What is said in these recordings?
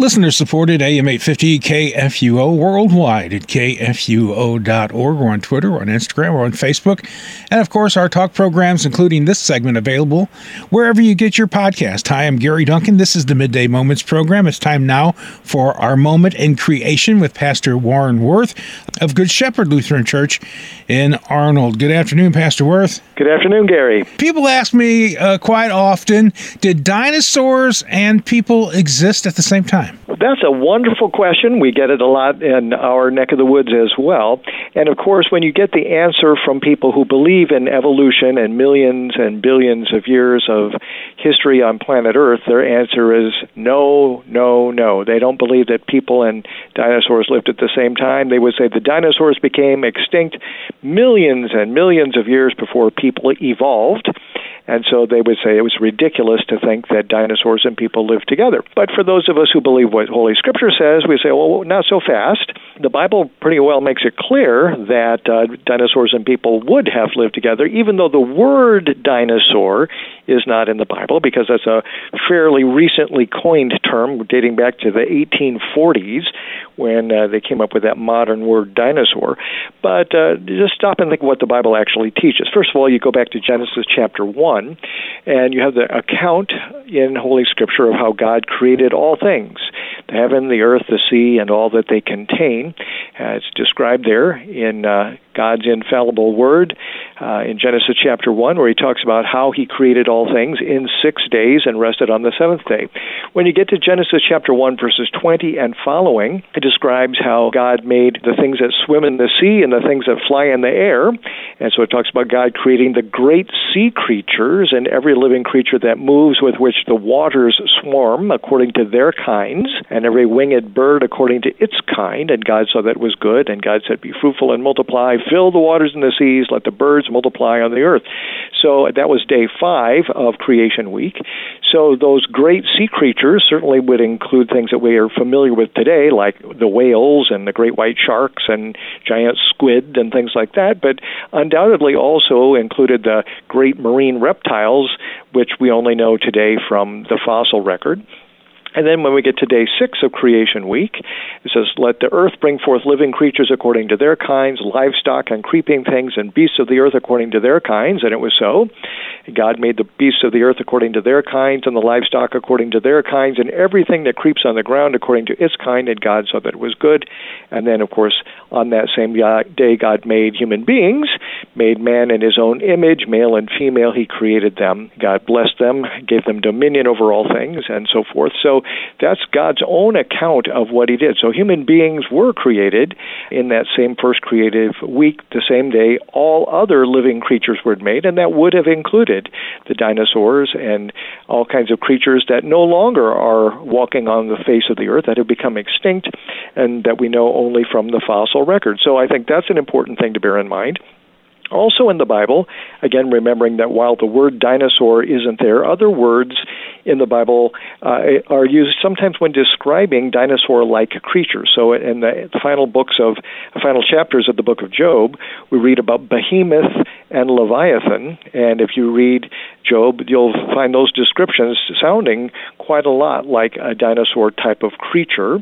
Listener supported AM 850 KFUO worldwide at kfuo.org or on Twitter or on Instagram or on Facebook. And of course, our talk programs, including this segment, available wherever you get your podcast. Hi, I'm Gary Duncan. This is the Midday Moments program. It's time now for our moment in creation with Pastor Warren Woerth of Good Shepherd Lutheran Church in Arnold. Good afternoon, Pastor Woerth. Good afternoon, Gary. People ask me uh, quite often did dinosaurs and people exist at the same time? That's a wonderful question. We get it a lot in our neck of the woods as well. And of course, when you get the answer from people who believe in evolution and millions and billions of years of history on planet Earth, their answer is no, no, no. They don't believe that people and dinosaurs lived at the same time. They would say the dinosaurs became extinct millions and millions of years before people evolved. And so they would say it was ridiculous to think that dinosaurs and people lived together. But for those of us who believe what Holy Scripture says, we say, well, not so fast. The Bible pretty well makes it clear that uh, dinosaurs and people would have lived together, even though the word dinosaur is not in the Bible, because that's a fairly recently coined term dating back to the 1840s when uh, they came up with that modern word dinosaur. But uh, just stop and think what the Bible actually teaches. First of all, you go back to Genesis chapter 1 1, and you have the account in Holy Scripture of how God created all things the heaven, the earth, the sea, and all that they contain. Uh, it's described there in uh, God's infallible word uh, in Genesis chapter 1, where he talks about how he created all things in six days and rested on the seventh day. When you get to Genesis chapter 1, verses 20 and following, it describes how God made the things that swim in the sea and the things that fly in the air. And so it talks about God creating the great sea creatures and every living creature that moves with which the waters swarm according to their kinds, and every winged bird according to its kind. And God saw that was good. And God said, Be fruitful and multiply fill the waters and the seas, let the birds multiply on the earth. So that was day five of creation week. So those great sea creatures certainly would include things that we are familiar with today, like the whales and the great white sharks and giant squid and things like that, but undoubtedly also included the great marine reptiles, which we only know today from the fossil record. And then when we get to day six of creation week, it says, Let the earth bring forth living creatures according to their kinds, livestock and creeping things, and beasts of the earth according to their kinds. And it was so. God made the beasts of the earth according to their kinds, and the livestock according to their kinds, and everything that creeps on the ground according to its kind. And God saw that it was good. And then, of course, on that same day, God made human beings, made man in his own image, male and female, he created them. God blessed them, gave them dominion over all things, and so forth. So that's God's own account of what He did. So human beings were created in that same first creative week, the same day all other living creatures were made, and that would have included the dinosaurs and all kinds of creatures that no longer are walking on the face of the earth, that have become extinct, and that we know only from the fossil record. So I think that's an important thing to bear in mind. Also in the Bible, again, remembering that while the word dinosaur isn't there, other words in the Bible uh, are used sometimes when describing dinosaur like creatures. So in the, final books of, the final chapters of the book of Job, we read about Behemoth and Leviathan. And if you read Job, you'll find those descriptions sounding quite a lot like a dinosaur type of creature,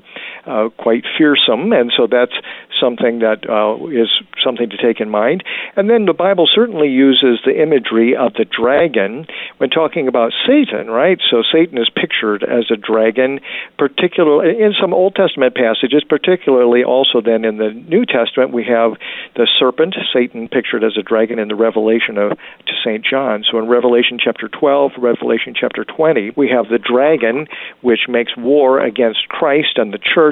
uh, quite fearsome. And so that's something that uh, is something to take in mind. And then the Bible certainly uses the imagery of the dragon when talking about Satan, right? So Satan is pictured as a dragon, particularly in some Old Testament passages, particularly also then in the New Testament, we have the serpent, Satan pictured as a dragon in the Revelation of to St. John. So in Revelation chapter 12, Revelation chapter 20, we have the dragon, which makes war against Christ and the church,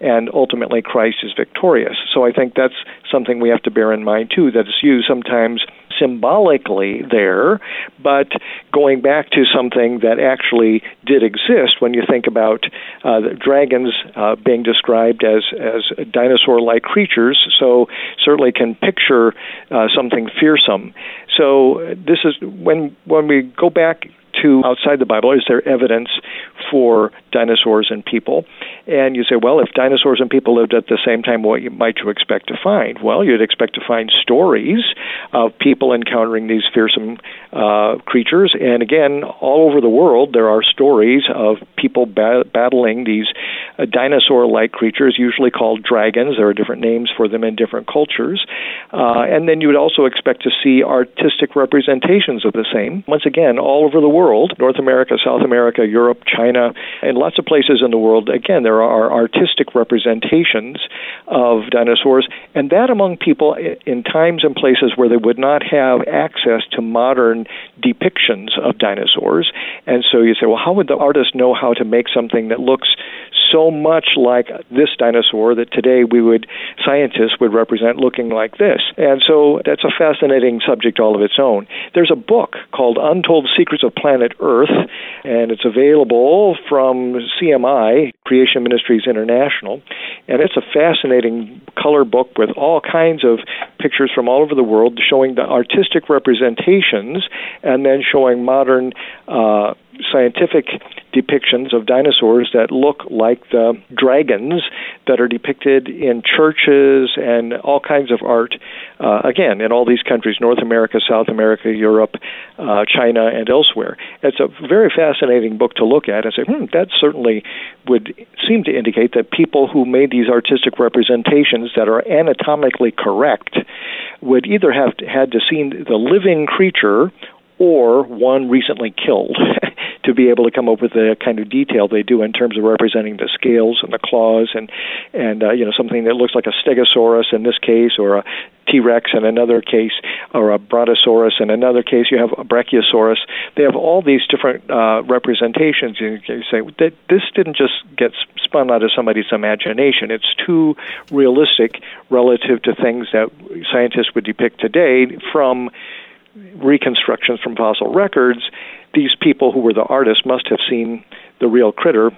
and ultimately Christ is victorious. So I think that's something we have to bear in mind too, that it's used sometimes symbolically there, but going back to something that actually did exist when you think about uh, dragons uh, being described as, as dinosaur like creatures, so certainly can picture uh, something fearsome. So this is when when we go back to outside the Bible? Is there evidence for dinosaurs and people? And you say, well, if dinosaurs and people lived at the same time, what might you expect to find? Well, you'd expect to find stories of people encountering these fearsome uh, creatures. And again, all over the world, there are stories of people ba- battling these uh, dinosaur like creatures, usually called dragons. There are different names for them in different cultures. Uh, and then you would also expect to see artistic representations of the same. Once again, all over the world North America, South America, Europe, China, and lots of places in the world. Again, there are artistic representations of dinosaurs, and that among people in times and places where they would not have access to modern depictions of dinosaurs. And so you say, well, how would the artist know how to make something that looks so much like this dinosaur that today we would scientists would represent looking like this. And so that's a fascinating subject all of its own. There's a book called Untold Secrets of Planet Earth, and it's available from CMI, Creation Ministries International, and it's a fascinating color book with all kinds of pictures from all over the world showing the artistic representations and then showing modern uh, scientific depictions of dinosaurs that look like the dragons that are depicted in churches and all kinds of art, uh, again, in all these countries North America, South America, Europe, uh, China, and elsewhere. It's a very fascinating book to look at and say, hmm, that certainly would seem to indicate that people who made these artistic representations that are anatomically correct would either have had to see the living creature or one recently killed to be able to come up with the kind of detail they do in terms of representing the scales and the claws and and uh, you know something that looks like a stegosaurus in this case or a T-Rex in another case, or a Brontosaurus in another case. You have a Brachiosaurus. They have all these different uh, representations. You, you say that this didn't just get spun out of somebody's imagination. It's too realistic relative to things that scientists would depict today from reconstructions from fossil records, these people who were the artists must have seen the real critter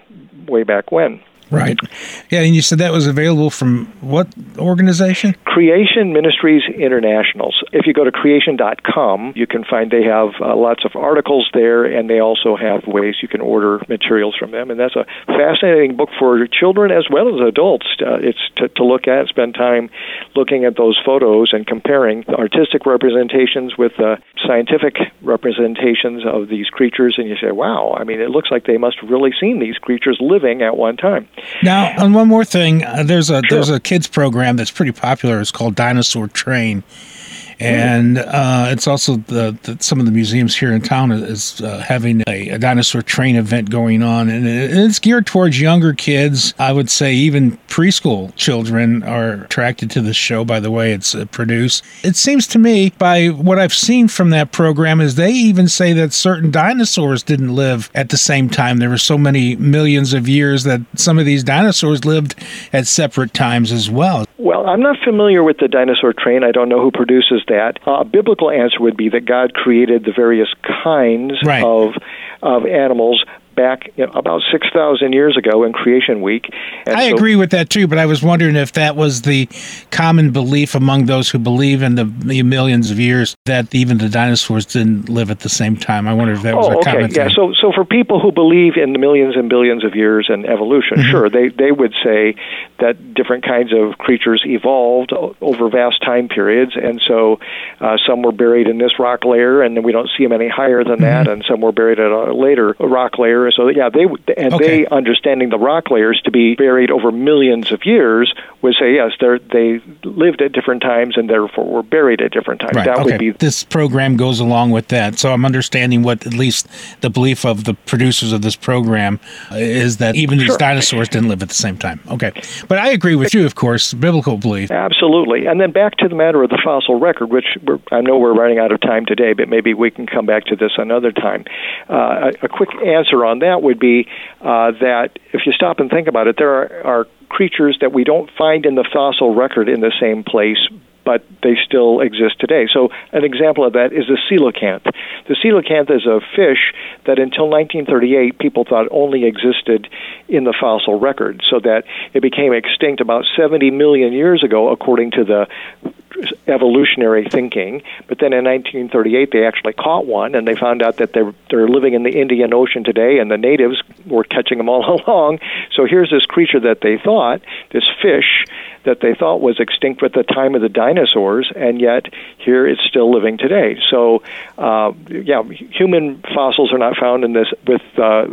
way back when. Right. Yeah, and you said that was available from what organization? Creation Ministries International. If you go to creation.com, you can find they have uh, lots of articles there, and they also have ways you can order materials from them. And that's a fascinating book for children as well as adults. Uh, it's to, to look at, spend time looking at those photos and comparing artistic representations with the scientific representations of these creatures, and you say, wow, I mean, it looks like they must have really seen these creatures living at one time. Now, and one more thing, uh, there's a sure. there's a kids program that's pretty popular. It's called Dinosaur Train, and uh, it's also the, the, some of the museums here in town is uh, having a, a, dinosaur train event going on, and it's geared towards younger kids. I would say even preschool children are attracted to the show by the way it's uh, produced. It seems to me, by what I've seen from that program, is they even say that certain dinosaurs didn't live at the same time. There were so many millions of years that some of these dinosaurs lived at separate times as well. Well, I'm not familiar with the dinosaur train. I don't know who produces that. Uh, a biblical answer would be that God created the various kinds right. of of animals back you know, about 6,000 years ago in Creation Week. And I so, agree with that too, but I was wondering if that was the common belief among those who believe in the, the millions of years that even the dinosaurs didn't live at the same time. I wonder if that was oh, a okay. common yeah. thing. So, so for people who believe in the millions and billions of years and evolution, mm-hmm. sure, they, they would say that different kinds of creatures evolved over vast time periods, and so uh, some were buried in this rock layer, and then we don't see them any higher than mm-hmm. that, and some were buried at a later rock layer so yeah, they and okay. they understanding the rock layers to be buried over millions of years would say yes, they they lived at different times and therefore were buried at different times. Right. That okay. would be this program goes along with that. So I'm understanding what at least the belief of the producers of this program is that even these dinosaurs didn't live at the same time. Okay, but I agree with you, of course, biblical belief. Absolutely. And then back to the matter of the fossil record, which I know we're running out of time today, but maybe we can come back to this another time. Uh, a, a quick answer on that would be uh, that if you stop and think about it, there are, are creatures that we don't find in the fossil record in the same place, but they still exist today. So, an example of that is the coelacanth. The coelacanth is a fish that until 1938 people thought only existed in the fossil record, so that it became extinct about 70 million years ago, according to the evolutionary thinking. But then in 1938, they actually caught one, and they found out that they're they're living in the Indian Ocean today, and the natives were catching them all along. So here's this creature that they thought, this fish that they thought was extinct at the time of the dinosaurs, and yet here it's still living today. So, uh, yeah, human fossils are not found in this with uh,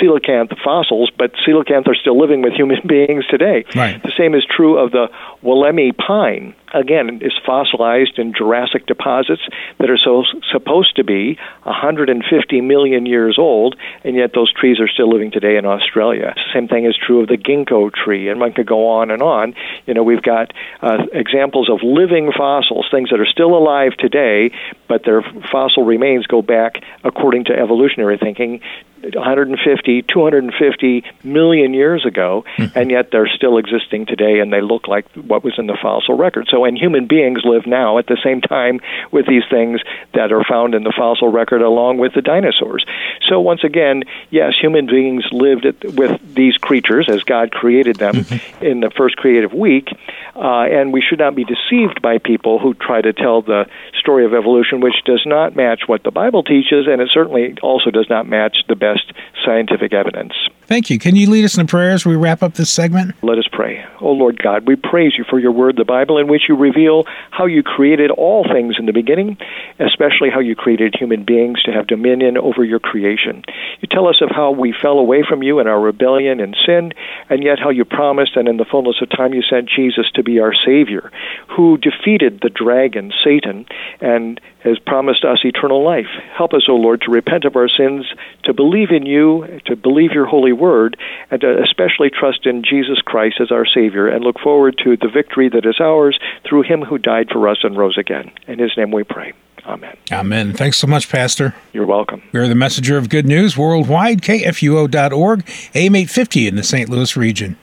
coelacanth fossils, but coelacanth are still living with human beings today. Right. The same is true of the Wollemi pine again, is fossilized in Jurassic deposits that are so supposed to be 150 million years old, and yet those trees are still living today in Australia. Same thing is true of the ginkgo tree, and one could go on and on. You know, we've got uh, examples of living fossils, things that are still alive today, but their fossil remains go back, according to evolutionary thinking, 150, 250 million years ago, mm-hmm. and yet they're still existing today, and they look like what was in the fossil record. So, and human beings live now at the same time with these things that are found in the fossil record, along with the dinosaurs. So, once again, yes, human beings lived at, with these creatures as God created them mm-hmm. in the first creative week, uh, and we should not be deceived by people who try to tell the story of evolution, which does not match what the Bible teaches, and it certainly also does not match the best scientific evidence. Thank you. Can you lead us in a prayer as we wrap up this segment? Let us pray. Oh Lord God, we praise you for your word, the Bible, in which you reveal how you created all things in the beginning, especially how you created human beings to have dominion over your creation. You tell us of how we fell away from you in our rebellion and sin, and yet how you promised and in the fullness of time you sent Jesus to be our Savior, who defeated the dragon, Satan, and has promised us eternal life. Help us, O Lord, to repent of our sins, to believe in you, to believe your holy word, and to especially trust in Jesus Christ as our Savior, and look forward to the victory that is ours through him who died for us and rose again. In his name we pray. Amen. Amen. Thanks so much, Pastor. You're welcome. We're the messenger of good news worldwide, kfuo.org, AM 850 in the St. Louis region.